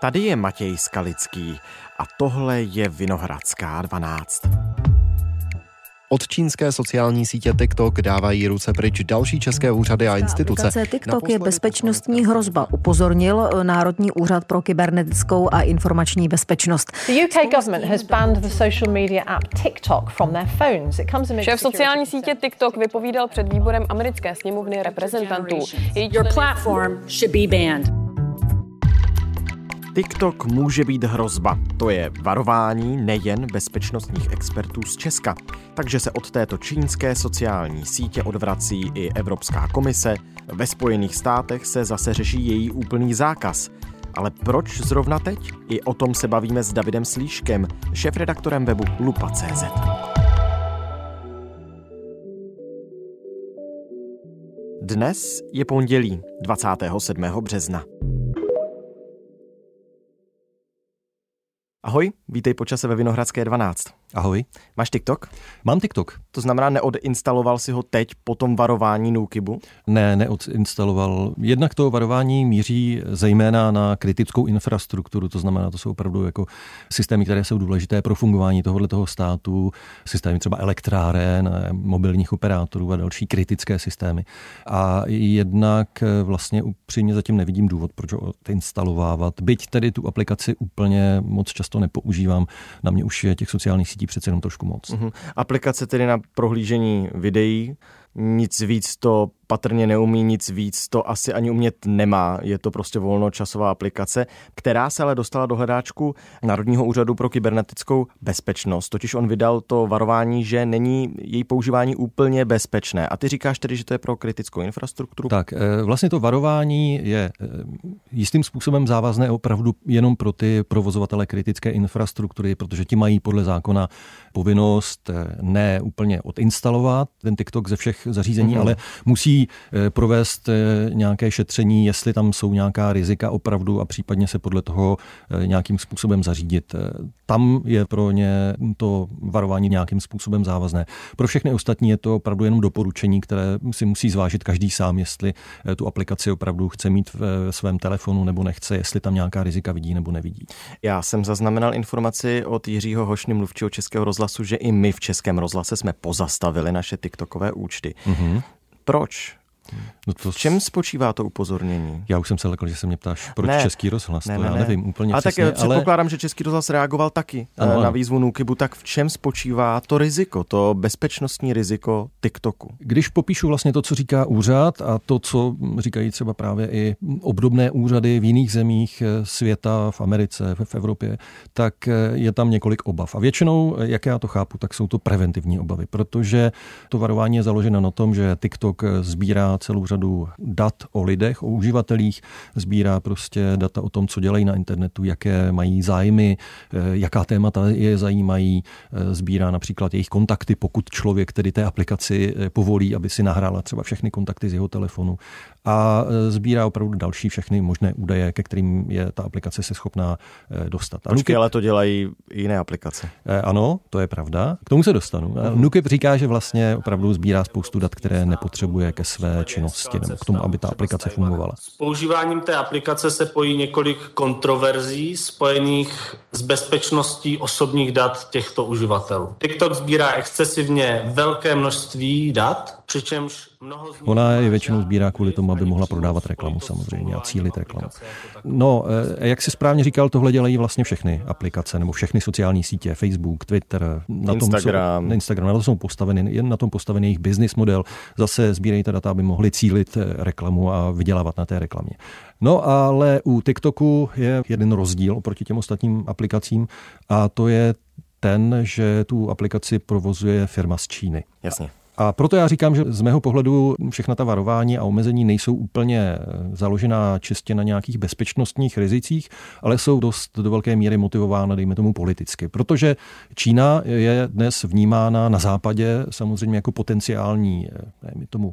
Tady je Matěj Skalický a tohle je Vinohradská 12. Od čínské sociální sítě TikTok dávají ruce pryč další české úřady a instituce. Aplikace TikTok je bezpečnostní hrozba, upozornil Národní úřad pro kybernetickou a informační bezpečnost. The UK government has banned the social media app TikTok from their phones. It comes amid Šéf sociální sítě TikTok vypovídal před výborem americké sněmovny reprezentantů. Your platform should be banned. TikTok může být hrozba. To je varování nejen bezpečnostních expertů z Česka. Takže se od této čínské sociální sítě odvrací i Evropská komise. Ve Spojených státech se zase řeší její úplný zákaz. Ale proč zrovna teď? I o tom se bavíme s Davidem Slíškem, šéf-redaktorem webu lupa.cz. Dnes je pondělí 27. března. Ahoj, vítej počase ve Vinohradské 12. Ahoj. Máš TikTok? Mám TikTok. To znamená, neodinstaloval si ho teď po tom varování Nukibu? Ne, neodinstaloval. Jednak to varování míří zejména na kritickou infrastrukturu, to znamená, to jsou opravdu jako systémy, které jsou důležité pro fungování tohoto toho státu, systémy třeba elektráren, mobilních operátorů a další kritické systémy. A jednak vlastně upřímně zatím nevidím důvod, proč ho instalovávat. Byť tedy tu aplikaci úplně moc často nepoužívám, na mě už je těch sociálních sítí přece jenom trošku moc. Uh-huh. Aplikace tedy na prohlížení videí, nic víc to patrně neumí nic víc, to asi ani umět nemá. Je to prostě volnočasová aplikace, která se ale dostala do hledáčku Národního úřadu pro kybernetickou bezpečnost. Totiž on vydal to varování, že není její používání úplně bezpečné. A ty říkáš tedy, že to je pro kritickou infrastrukturu? Tak, eh, vlastně to varování je eh, jistým způsobem závazné opravdu jenom pro ty provozovatele kritické infrastruktury, protože ti mají podle zákona povinnost eh, ne úplně odinstalovat ten TikTok ze všech zařízení, mm-hmm. ale musí Eh, provést eh, nějaké šetření, jestli tam jsou nějaká rizika opravdu a případně se podle toho eh, nějakým způsobem zařídit. Tam je pro ně to varování nějakým způsobem závazné. Pro všechny ostatní je to opravdu jenom doporučení, které si musí zvážit každý sám, jestli tu aplikaci opravdu chce mít v svém telefonu nebo nechce, jestli tam nějaká rizika vidí nebo nevidí. Já jsem zaznamenal informaci od Jiřího Hošny, mluvčího Českého rozhlasu, že i my v Českém rozhlase jsme pozastavili naše TikTokové účty. Mm-hmm. Proč? No to... V čem spočívá to upozornění? Já už jsem se lekl, že se mě ptáš, proč ne, Český rozhlas, ne, to ne, já nevím úplně A přesně, tak předpokládám, že Český rozhlas reagoval taky eh, ano, na výzvu Nukibu, tak v čem spočívá to riziko, to bezpečnostní riziko TikToku? Když popíšu vlastně to, co říká úřad a to, co říkají třeba právě i obdobné úřady v jiných zemích eh, světa, v Americe, v Evropě, tak eh, je tam několik obav. A většinou, jak já to chápu, tak jsou to preventivní obavy, protože to varování je založeno na tom, že TikTok sbírá celou řadu dat o lidech, o uživatelích, sbírá prostě data o tom, co dělají na internetu, jaké mají zájmy, eh, jaká témata je zajímají, eh, sbírá například jejich kontakty, pokud člověk tedy té aplikaci eh, povolí, aby si nahrála třeba všechny kontakty z jeho telefonu a sbírá opravdu další všechny možné údaje, ke kterým je ta aplikace se schopná dostat. A Počkej, ale to dělají jiné aplikace. Ano, to je pravda. K tomu se dostanu. Uh-huh. Nukip říká, že vlastně opravdu sbírá spoustu dat, které nepotřebuje ke své činnosti nebo k tomu, aby ta aplikace fungovala. S používáním té aplikace se pojí několik kontroverzí spojených s bezpečností osobních dat těchto uživatelů. TikTok sbírá excesivně velké množství dat, přičemž Ona je většinou sbírá kvůli tomu, aby mohla prodávat reklamu samozřejmě a cílit reklamu. No, eh, jak si správně říkal, tohle dělají vlastně všechny aplikace nebo všechny sociální sítě, Facebook, Twitter, na Instagram. Tom jsou, Instagram, na to jsou postaveny, jen na tom postavený jejich business model. Zase sbírají ta data, aby mohli cílit eh, reklamu a vydělávat na té reklamě. No ale u TikToku je jeden rozdíl oproti těm ostatním aplikacím a to je ten, že tu aplikaci provozuje firma z Číny. Jasně. A proto já říkám, že z mého pohledu všechna ta varování a omezení nejsou úplně založená čistě na nějakých bezpečnostních rizicích, ale jsou dost do velké míry motivována, dejme tomu, politicky. Protože Čína je dnes vnímána na západě samozřejmě jako potenciální, dejme tomu,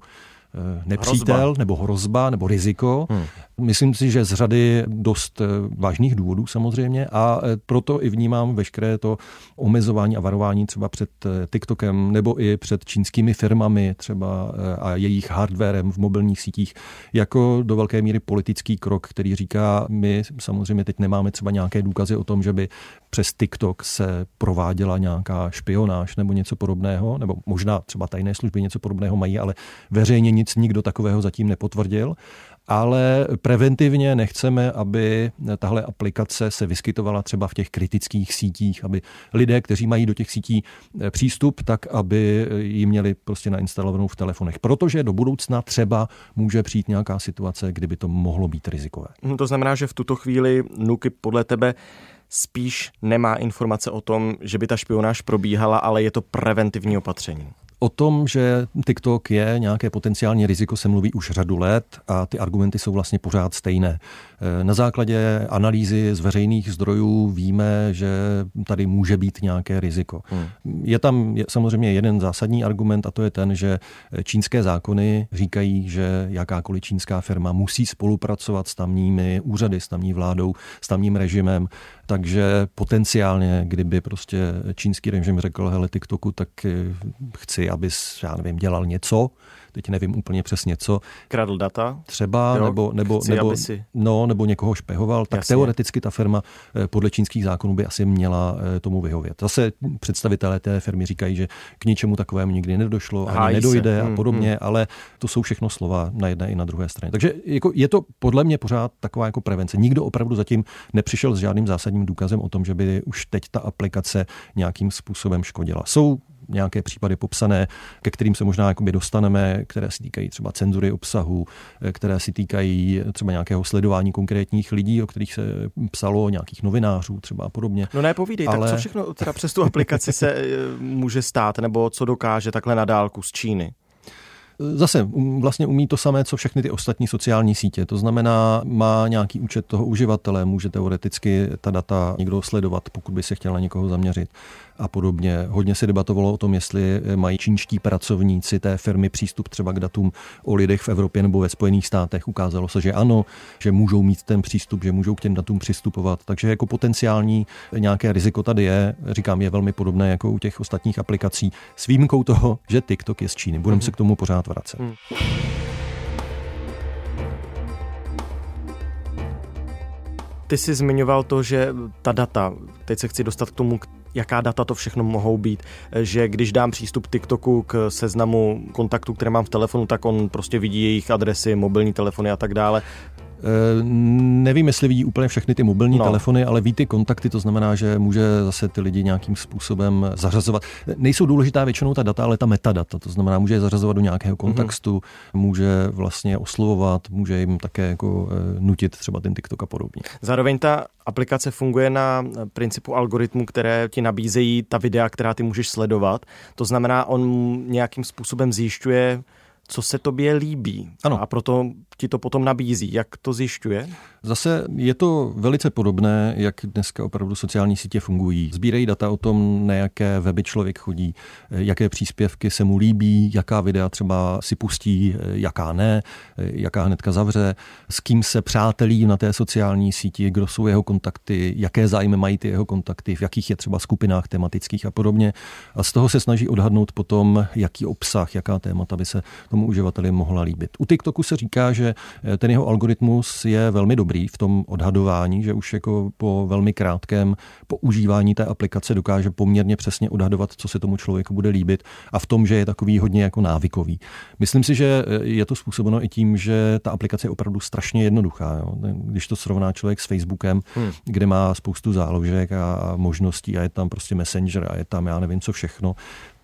nepřítel hrozba. nebo hrozba nebo riziko. Hmm. Myslím si, že z řady dost vážných důvodů samozřejmě a proto i vnímám veškeré to omezování a varování třeba před TikTokem nebo i před čínskými firmami třeba a jejich hardwarem v mobilních sítích jako do velké míry politický krok, který říká, my samozřejmě teď nemáme třeba nějaké důkazy o tom, že by přes TikTok se prováděla nějaká špionáž nebo něco podobného, nebo možná třeba tajné služby něco podobného mají, ale veřejně nic nikdo takového zatím nepotvrdil ale preventivně nechceme, aby tahle aplikace se vyskytovala třeba v těch kritických sítích, aby lidé, kteří mají do těch sítí eh, přístup, tak aby ji měli prostě nainstalovanou v telefonech. Protože do budoucna třeba může přijít nějaká situace, kdyby to mohlo být rizikové. No to znamená, že v tuto chvíli Nuky podle tebe spíš nemá informace o tom, že by ta špionáž probíhala, ale je to preventivní opatření. O tom, že TikTok je nějaké potenciální riziko, se mluví už řadu let a ty argumenty jsou vlastně pořád stejné. Na základě analýzy z veřejných zdrojů víme, že tady může být nějaké riziko. Hmm. Je tam samozřejmě jeden zásadní argument a to je ten, že čínské zákony říkají, že jakákoliv čínská firma musí spolupracovat s tamními úřady, s tamní vládou, s tamním režimem, takže potenciálně, kdyby prostě čínský režim řekl, hele TikToku, tak chci, abys, já nevím, dělal něco, teď nevím úplně přesně co. Kradl data? Třeba, jo, nebo, nebo, chci, nebo, si... no, nebo někoho špehoval, tak Jasně. teoreticky ta firma eh, podle čínských zákonů by asi měla eh, tomu vyhovět. Zase představitelé té firmy říkají, že k ničemu takovému nikdy nedošlo, ani Hájí nedojde se. a hmm, podobně, hmm. ale to jsou všechno slova na jedné i na druhé straně. Takže jako je to podle mě pořád taková jako prevence. Nikdo opravdu zatím nepřišel s žádným zásadním důkazem o tom, že by už teď ta aplikace nějakým způsobem škodila. Jsou nějaké případy popsané, ke kterým se možná jakoby dostaneme, které se týkají třeba cenzury obsahu, eh, které se týkají třeba nějakého sledování konkrétních lidí, o kterých se psalo, nějakých novinářů třeba a podobně. No ne, povídej, Ale... tak co všechno teda přes tu aplikaci se eh, může stát, nebo co dokáže takhle na dálku z Číny? Zase um, vlastně umí to samé, co všechny ty ostatní sociální sítě. To znamená, má nějaký účet toho uživatele, může teoreticky ta data někdo sledovat, pokud by se chtěl na někoho zaměřit a podobně. Hodně se debatovalo o tom, jestli mají čínští pracovníci té firmy přístup třeba k datům o lidech v Evropě nebo ve Spojených státech. Ukázalo se, že ano, že můžou mít ten přístup, že můžou k těm datům přistupovat. Takže jako potenciální nějaké riziko tady je, říkám, je velmi podobné jako u těch ostatních aplikací, s výjimkou toho, že TikTok je z Číny. Budeme mm-hmm. se k tomu pořád vracet. Mm. Ty jsi zmiňoval to, že ta data, teď se chci dostat k tomu, jaká data to všechno mohou být, že když dám přístup TikToku k seznamu kontaktů, které mám v telefonu, tak on prostě vidí jejich adresy, mobilní telefony a tak dále. Eh, nevím, jestli vidí úplně všechny ty mobilní no. telefony, ale ví ty kontakty, to znamená, že může zase ty lidi nějakým způsobem zařazovat. Nejsou důležitá většinou ta data, ale ta metadata, to znamená, může je zařazovat do nějakého mhm. kontextu, mm-hmm. může vlastně oslovovat, může jim také jako eh, nutit třeba ten TikTok a podobně. Zároveň ta aplikace funguje na principu algoritmu, které ti nabízejí ta videa, která ty můžeš sledovat. To znamená, on nějakým způsobem zjišťuje, co se tobě líbí. Ano. A proto ti to potom nabízí. Jak to zjišťuje? Zase je to velice podobné, jak dneska opravdu sociální sítě fungují. Sbírají data o tom, na jaké weby člověk chodí, jaké příspěvky se mu líbí, jaká videa třeba si pustí, jaká ne, jaká hnedka zavře, s kým se přátelí na té sociální síti, kdo jsou jeho kontakty, jaké zájmy mají ty jeho kontakty, v jakých je třeba skupinách tematických a podobně. A z toho se snaží odhadnout potom, jaký obsah, jaká témata by se tomu uživateli mohla líbit. U TikToku se říká, že ten jeho algoritmus je velmi dobrý v tom odhadování, že už jako po velmi krátkém používání té aplikace dokáže poměrně přesně odhadovat, co se tomu člověku bude líbit a v tom, že je takový hodně jako návykový. Myslím si, že je to způsobeno i tím, že ta aplikace je opravdu strašně jednoduchá. Jo. Když to srovná člověk s Facebookem, hmm. kde má spoustu záložek a možností a je tam prostě Messenger a je tam já nevím co všechno,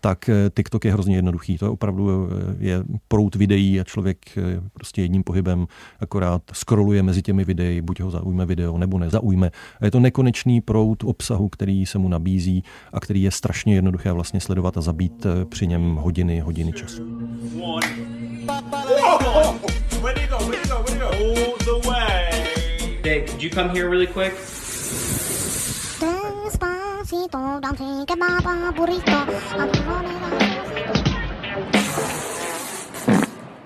tak eh, TikTok je hrozně jednoduchý. To je opravdu eh, je prout videí a člověk eh, prostě jedním pohybem akorát scrolluje mezi těmi videí, buď ho zaujme video, nebo nezaujme. A je to nekonečný prout obsahu, který se mu nabízí a který je strašně jednoduché vlastně sledovat a zabít při něm hodiny, hodiny času. Dave, could you come here really quick? Despacito, dancing kebab, burrito.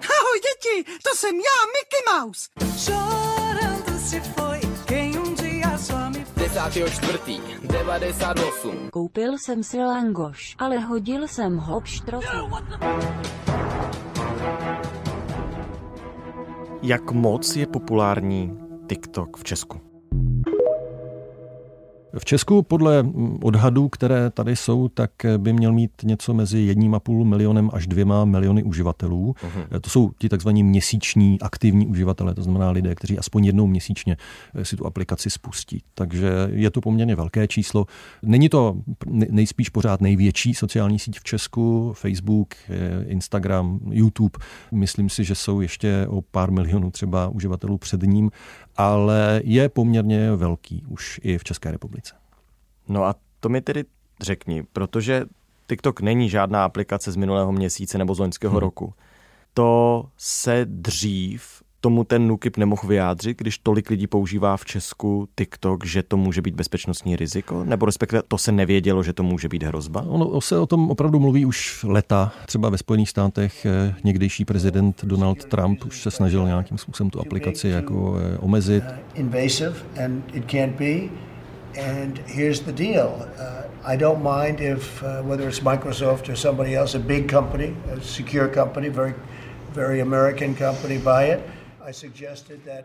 Oh, děti, to jsem já, Mickey Mouse. Chorando se foi quem um dia só me 10.4. 98. Koupil jsem si langoš, ale hodil jsem ho pštrochu. Jak moc je populární TikTok v Česku? V Česku podle odhadů, které tady jsou, tak by měl mít něco mezi jedním a půl milionem až dvěma miliony uživatelů. Uh-huh. To jsou ti takzvaní měsíční aktivní uživatelé, to znamená lidé, kteří aspoň jednou měsíčně si tu aplikaci spustí. Takže je to poměrně velké číslo. Není to nejspíš pořád největší sociální síť v Česku, Facebook, Instagram, YouTube. Myslím si, že jsou ještě o pár milionů třeba uživatelů před ním, ale je poměrně velký už i v České republice. No a to mi tedy řekni, protože TikTok není žádná aplikace z minulého měsíce nebo z loňského hmm. roku. To se dřív tomu ten NUKIP nemohl vyjádřit, když tolik lidí používá v Česku TikTok, že to může být bezpečnostní riziko? Nebo respektive to se nevědělo, že to může být hrozba? Ono se o tom opravdu mluví už leta. Třeba ve Spojených státech eh, někdejší prezident Donald Trump už se snažil nějakým způsobem tu aplikaci jako eh, omezit. And here's the deal. Uh, I don't mind if uh, whether it's Microsoft or somebody else, a big company, a secure company, very, very American company, buy it.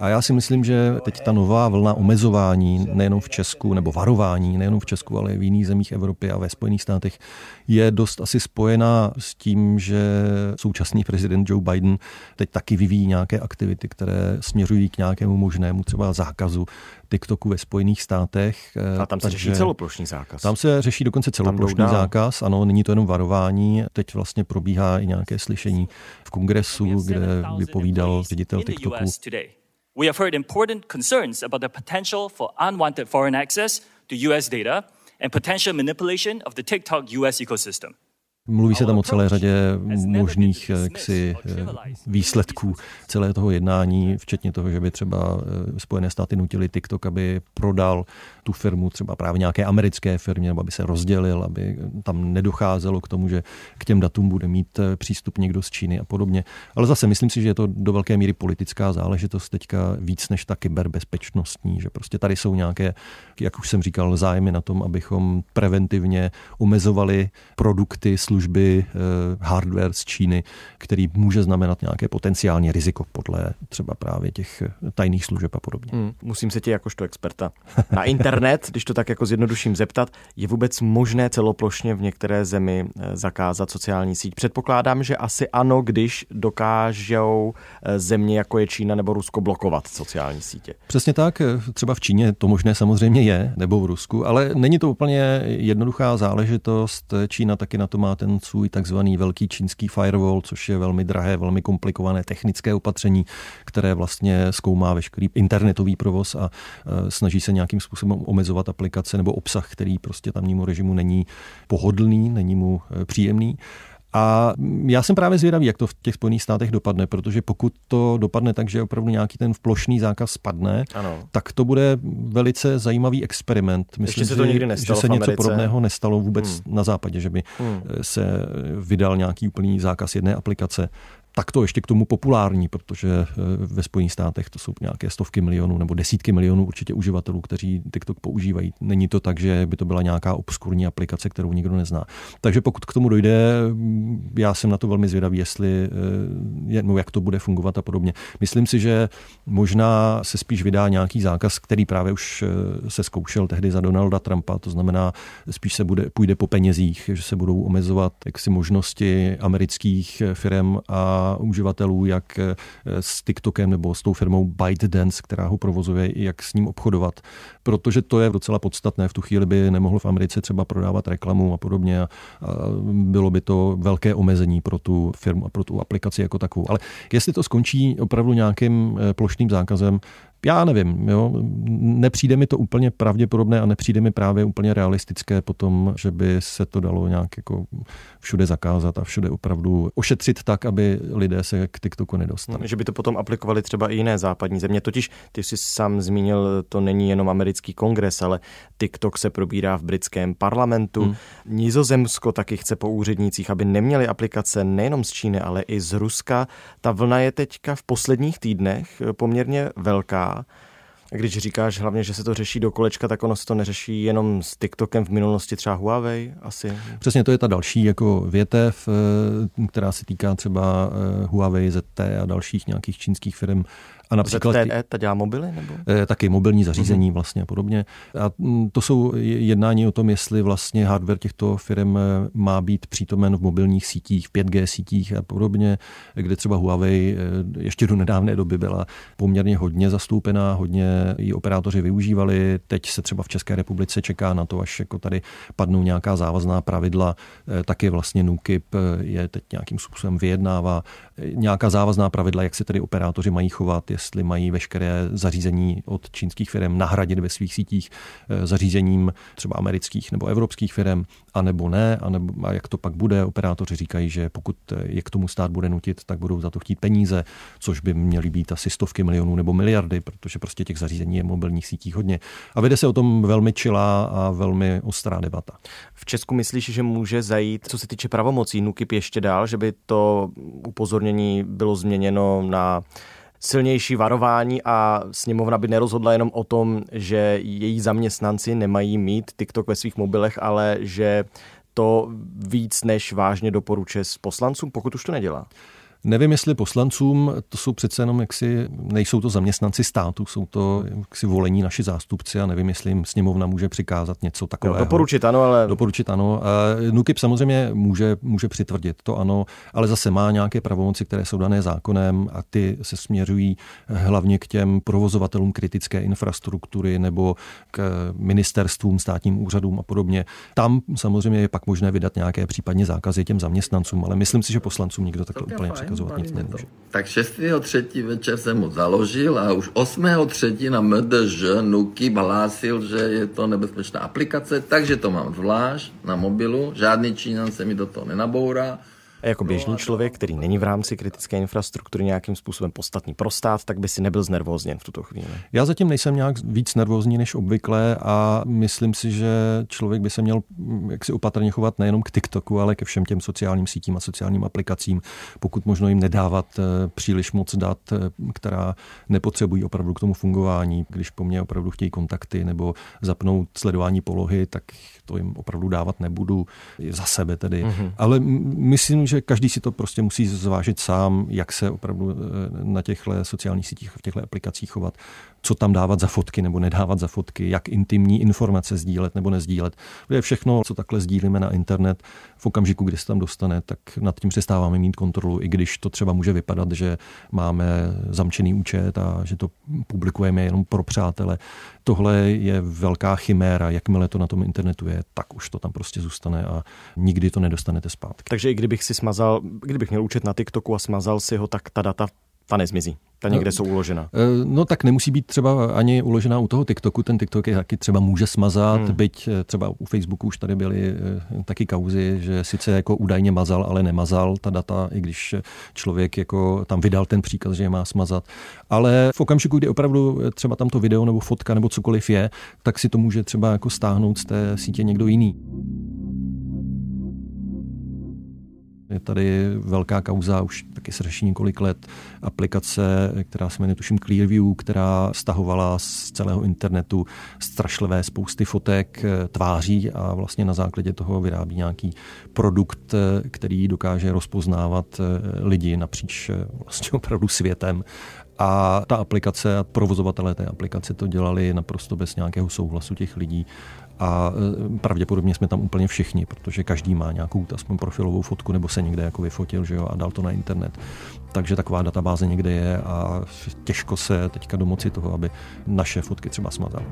A já si myslím, že teď ta nová vlna omezování, nejenom v Česku, nebo varování, nejenom v Česku, ale i v jiných zemích Evropy a ve Spojených státech, je dost asi spojená s tím, že současný prezident Joe Biden teď taky vyvíjí nějaké aktivity, které směřují k nějakému možnému třeba zákazu TikToku ve Spojených státech. A tam se Takže, řeší celoplošný zákaz. Tam se řeší dokonce celoplošný zákaz, ano, není to jenom varování. Teď vlastně probíhá i nějaké slyšení v kongresu, kde vypovídal ředitel TikToku. We have heard important concerns about the potential for unwanted foreign access to US data and potential manipulation of the TikTok US ecosystem. Mluví se tam o celé řadě možných ksi, eh, výsledků celé toho jednání, včetně toho, že by třeba eh, Spojené státy nutili TikTok, aby prodal tu firmu třeba právě nějaké americké firmě, nebo aby se rozdělil, aby tam nedocházelo k tomu, že k těm datům bude mít eh, přístup někdo z Číny a podobně. Ale zase myslím si, že je to do velké míry politická záležitost teďka víc než ta kyberbezpečnostní, že prostě tady jsou nějaké, jak už jsem říkal, zájmy na tom, abychom preventivně omezovali produkty, služby, eh, hardware z Číny, který může znamenat nějaké potenciální riziko podle třeba právě těch tajných služeb a podobně. Hmm, musím se tě jakožto experta na internet, když to tak jako zjednoduším zeptat, je vůbec možné celoplošně v některé zemi eh, zakázat sociální síť? Předpokládám, že asi ano, když dokážou eh, země jako je Čína nebo Rusko blokovat sociální sítě. Přesně tak, třeba v Číně to možné samozřejmě je, nebo v Rusku, ale není to úplně jednoduchá záležitost. Čína taky na to má ten svůj takzvaný velký čínský firewall, což je velmi drahé, velmi komplikované technické opatření, které vlastně zkoumá veškerý internetový provoz a snaží se nějakým způsobem omezovat aplikace nebo obsah, který prostě tamnímu režimu není pohodlný, není mu e, příjemný. A já jsem právě zvědavý, jak to v těch Spojených státech dopadne, protože pokud to dopadne tak, že opravdu nějaký ten plošný zákaz spadne, ano. tak to bude velice zajímavý experiment. Myslím se to nikdy nestalo že se něco podobného nestalo vůbec hmm. na západě, že by hmm. se vydal nějaký úplný zákaz jedné aplikace tak to ještě k tomu populární, protože eh, ve Spojených státech to jsou nějaké stovky milionů nebo desítky milionů určitě uživatelů, kteří TikTok používají. Není to tak, že by to byla nějaká obskurní aplikace, kterou nikdo nezná. Takže pokud k tomu dojde, já jsem na to velmi zvědavý, jestli, eh, no jak to bude fungovat a podobně. Myslím si, že možná se spíš vydá nějaký zákaz, který právě už eh, se zkoušel tehdy za Donalda Trumpa, to znamená, spíš se bude, půjde po penězích, že se budou omezovat jaksi možnosti amerických firm a uživatelů, jak eh, s TikTokem nebo s tou firmou ByteDance, která ho provozuje, jak s ním obchodovat. Protože to je docela podstatné. V tu chvíli by nemohl v Americe třeba prodávat reklamu a podobně. A bylo by to velké omezení pro tu firmu a pro tu aplikaci jako takovou. Ale jestli to skončí opravdu nějakým eh, plošným zákazem, Já nevím, jo, nepřijde mi to úplně pravděpodobné a nepřijde mi právě úplně realistické potom, že by se to dalo nějak jako všude zakázat a všude opravdu ošetřit tak, aby lidé se k TikToku nedostali. Že by to potom aplikovali třeba i jiné západní země. Totiž ty jsi sám zmínil, to není jenom americký kongres, ale TikTok se probírá v britském parlamentu. Hmm. Nizozemsko taky chce po úřednících, aby neměli aplikace nejenom z Číny, ale i z Ruska. Ta vlna je teďka v posledních týdnech poměrně velká. Když říkáš hlavně, že se to řeší do kolečka, tak ono se to neřeší jenom s TikTokem v minulosti třeba Huawei asi. Přesně to je ta další jako větev, eh, která se týká třeba eh, Huawei, ZT a dalších nějakých čínských firm a například, ZTE, ta dělá mobily? Nebo? Eh, taky mobilní zařízení mm-hmm. vlastně a podobně. A mm, to jsou jednání o tom, jestli vlastně hardware těchto firm eh, má být přítomen v mobilních sítích, v 5G sítích a podobně, kde třeba Huawei eh, ještě do nedávné doby byla poměrně hodně zastoupená, hodně ji operátoři využívali. Teď se třeba v České republice čeká na to, až jako tady padnou nějaká závazná pravidla, taky vlastně NUKIP je teď nějakým způsobem vyjednává nějaká závazná pravidla, jak se tedy operátoři mají chovat, jestli mají veškeré zařízení od čínských firm nahradit ve svých sítích eh, zařízením třeba amerických nebo evropských firm, anebo ne, anebo, a jak to pak bude. Operátoři říkají, že pokud je k tomu stát bude nutit, tak budou za to chtít peníze, což by měly být asi stovky milionů nebo miliardy, protože prostě těch zařízení je mobilních sítích hodně. A vede se o tom velmi čilá a velmi ostrá debata. V Česku myslíš, že může zajít, co se týče pravomocí NUKIP ještě dál, že by to upozornění bylo změněno na silnější varování a sněmovna by nerozhodla jenom o tom, že její zaměstnanci nemají mít TikTok ve svých mobilech, ale že to víc než vážně doporučuje s poslancům, pokud už to nedělá. Nevím, jestli poslancům, to jsou přece jenom jaksi, nejsou to zaměstnanci státu, jsou to jaksi volení naši zástupci a nevím, jestli jim sněmovna může přikázat něco takového. Jo, doporučit ano, ale... Doporučit ano. NUKIP samozřejmě může, může přitvrdit, to ano, ale zase má nějaké pravomoci, které jsou dané zákonem a ty se směřují hlavně k těm provozovatelům kritické infrastruktury nebo k ministerstvům, státním úřadům a podobně. Tam samozřejmě je pak možné vydat nějaké případně zákazy těm zaměstnancům, ale myslím si, že poslancům nikdo takhle úplně zakazovat nic nemůže. Tak 6.3. večer jsem mu založil a už 8.3. na MDŽ Nukib hlásil, že je to nebezpečná aplikace, takže to mám zvlášť na mobilu, žádný Čínan se mi do toho nenabourá jako běžný člověk, který není v rámci kritické infrastruktury nějakým způsobem podstatný pro stát, tak by si nebyl znervózněn v tuto chvíli. Já zatím nejsem nějak víc nervózní než obvykle a myslím si, že člověk by se měl mm, jaksi opatrně chovat nejenom k TikToku, ale ke všem těm sociálním sítím a sociálním aplikacím, pokud možno jim nedávat eh, příliš moc dat, eh, která nepotřebují opravdu k tomu fungování. Když po mně opravdu chtějí kontakty nebo zapnout sledování polohy, tak to jim opravdu dávat nebudu za sebe tedy. Mm-hmm. Ale myslím, že každý si to prostě musí zvážit sám, jak se opravdu eh, na těchto sociálních sítích, v těchto aplikacích chovat, co tam dávat za fotky nebo nedávat za fotky, jak intimní informace sdílet nebo nezdílet. To je všechno, co takhle sdílíme na internet, v okamžiku, kdy se tam dostane, tak nad tím přestáváme mít kontrolu, i když to třeba může vypadat, že máme zamčený účet a že to publikujeme jenom pro přátele. Tohle je velká chiméra, jakmile to na tom internetu je, tak už to tam prostě zůstane a nikdy to nedostanete zpátky. Takže i kdybych si smazal, kdybych měl účet na TikToku a smazal si ho, tak ta data ta nezmizí. Ta někde no, jsou uložena. Eh, no tak nemusí být třeba ani uložená u toho TikToku. Ten TikTok je taky třeba může smazat, hmm. byť eh, třeba u Facebooku už tady byly taky kauzy, že sice jako údajně mazal, ale nemazal ta data, i když člověk jako tam vydal ten příkaz, že je má smazat. Ale v okamžiku, kdy opravdu třeba tam to video nebo fotka nebo cokoliv je, tak si to může třeba jako stáhnout z té sítě někdo jiný. Je tady velká kauza, už taky se řeší několik let, aplikace, která se jmenuje tuším Clearview, která stahovala z celého internetu strašlivé spousty fotek eh, tváří a vlastně na základě toho vyrábí nějaký produkt, eh, který dokáže rozpoznávat eh, lidi napříč vlastně opravdu světem. A ta aplikace a provozovatelé té aplikace to dělali naprosto bez nějakého souhlasu těch lidí a e, pravděpodobně jsme tam úplně všichni, protože každý má nějakou aspoň profilovou fotku nebo se někde jako vyfotil že jo, a dal to na internet. Takže taková databáze někde je a těžko se teďka domoci toho, aby naše fotky třeba smazal.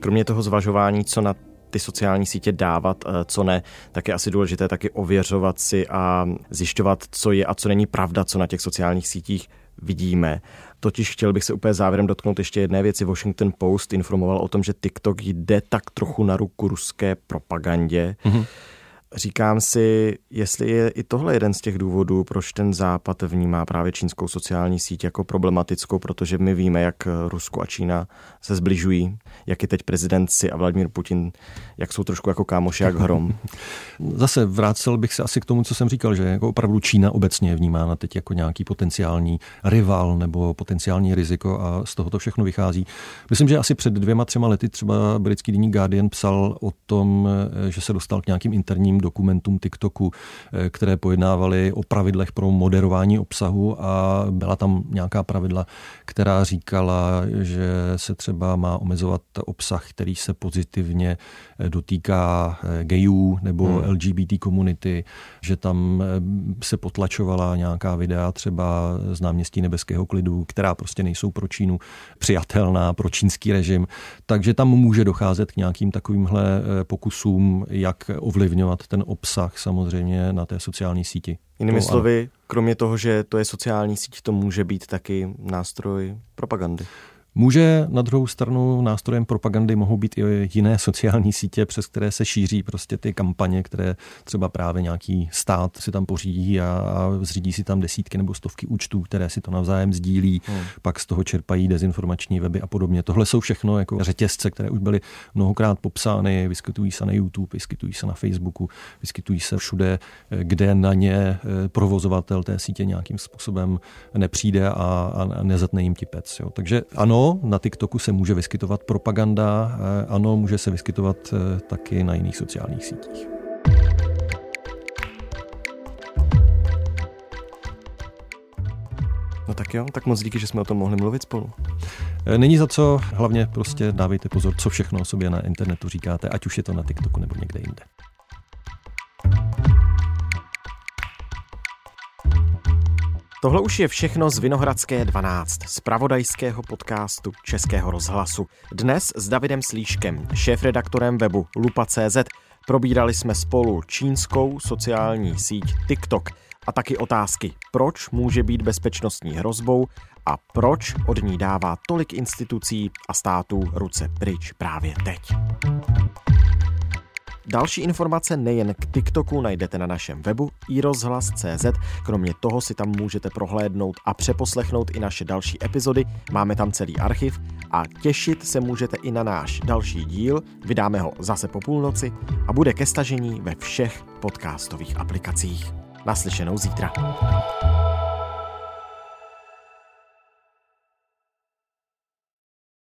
Kromě toho zvažování, co na ty sociální sítě dávat, eh, co ne, tak je asi důležité taky ověřovat si a zjišťovat, co je a co není pravda, co na těch sociálních sítích vidíme. Totiž chtěl bych se úplně závěrem dotknout ještě jedné věci. Washington Post informoval o tom, že TikTok jde tak trochu na ruku ruské propagandě. Mm-hmm Říkám si, jestli je i tohle jeden z těch důvodů, proč ten západ vnímá právě čínskou sociální síť jako problematickou, protože my víme, jak Rusko a Čína se zbližují, jak je teď prezident si a Vladimír Putin, jak jsou trošku jako kámoši, jak hrom. Zase vrátil bych se asi k tomu, co jsem říkal, že jako opravdu Čína obecně je vnímána teď jako nějaký potenciální rival nebo potenciální riziko a z toho to všechno vychází. Myslím, že asi před dvěma, třema lety třeba britský denní Guardian psal o tom, že se dostal k nějakým interním dokumentům TikToku, eh, které pojednávaly o pravidlech pro moderování obsahu a byla tam nějaká pravidla, která říkala, že se třeba má omezovat obsah, který se pozitivně eh, dotýká eh, gayů nebo hmm. LGBT komunity, že tam se potlačovala nějaká videa třeba z náměstí Nebeského klidu, která prostě nejsou pro Čínu přijatelná, pro čínský režim. Takže tam může docházet k nějakým takovýmhle pokusům, jak ovlivňovat ten obsah samozřejmě na té sociální síti. Jinými to, slovy, kromě toho, že to je sociální síť, to může být taky nástroj propagandy. Může na druhou stranu nástrojem propagandy mohou být i jiné sociální sítě, přes které se šíří prostě ty kampaně, které třeba právě nějaký stát si tam pořídí a, a zřídí si tam desítky nebo stovky účtů, které si to navzájem sdílí, hmm. pak z toho čerpají dezinformační weby a podobně. Tohle jsou všechno jako řetězce, které už byly mnohokrát popsány, vyskytují se na YouTube, vyskytují se na Facebooku, vyskytují se všude, kde na ně eh, provozovatel té sítě nějakým způsobem nepřijde a, a nezetne jim tipec. Jo. Takže ano, na TikToku se může vyskytovat propaganda, eh, ano, může se vyskytovat eh, taky na jiných sociálních sítích. No tak jo, tak moc díky, že jsme o tom mohli mluvit spolu. Eh, není za co, hlavně prostě dávejte pozor, co všechno o sobě na internetu říkáte, ať už je to na TikToku nebo někde jinde. Tohle už je všechno z Vinohradské 12, z pravodajského podcastu Českého rozhlasu. Dnes s Davidem Slíškem, šéf-redaktorem webu Lupa.cz, probírali jsme spolu čínskou sociální síť TikTok a taky otázky, proč může být bezpečnostní hrozbou a proč od ní dává tolik institucí a států ruce pryč právě teď. Další informace nejen k TikToku najdete na našem webu iRozhlas.cz. Kromě toho si tam můžete prohlédnout a přeposlechnout i naše další epizody. Máme tam celý archiv a těšit se můžete i na náš další díl. Vydáme ho zase po půlnoci a bude ke stažení ve všech podcastových aplikacích. Naslyšenou zítra.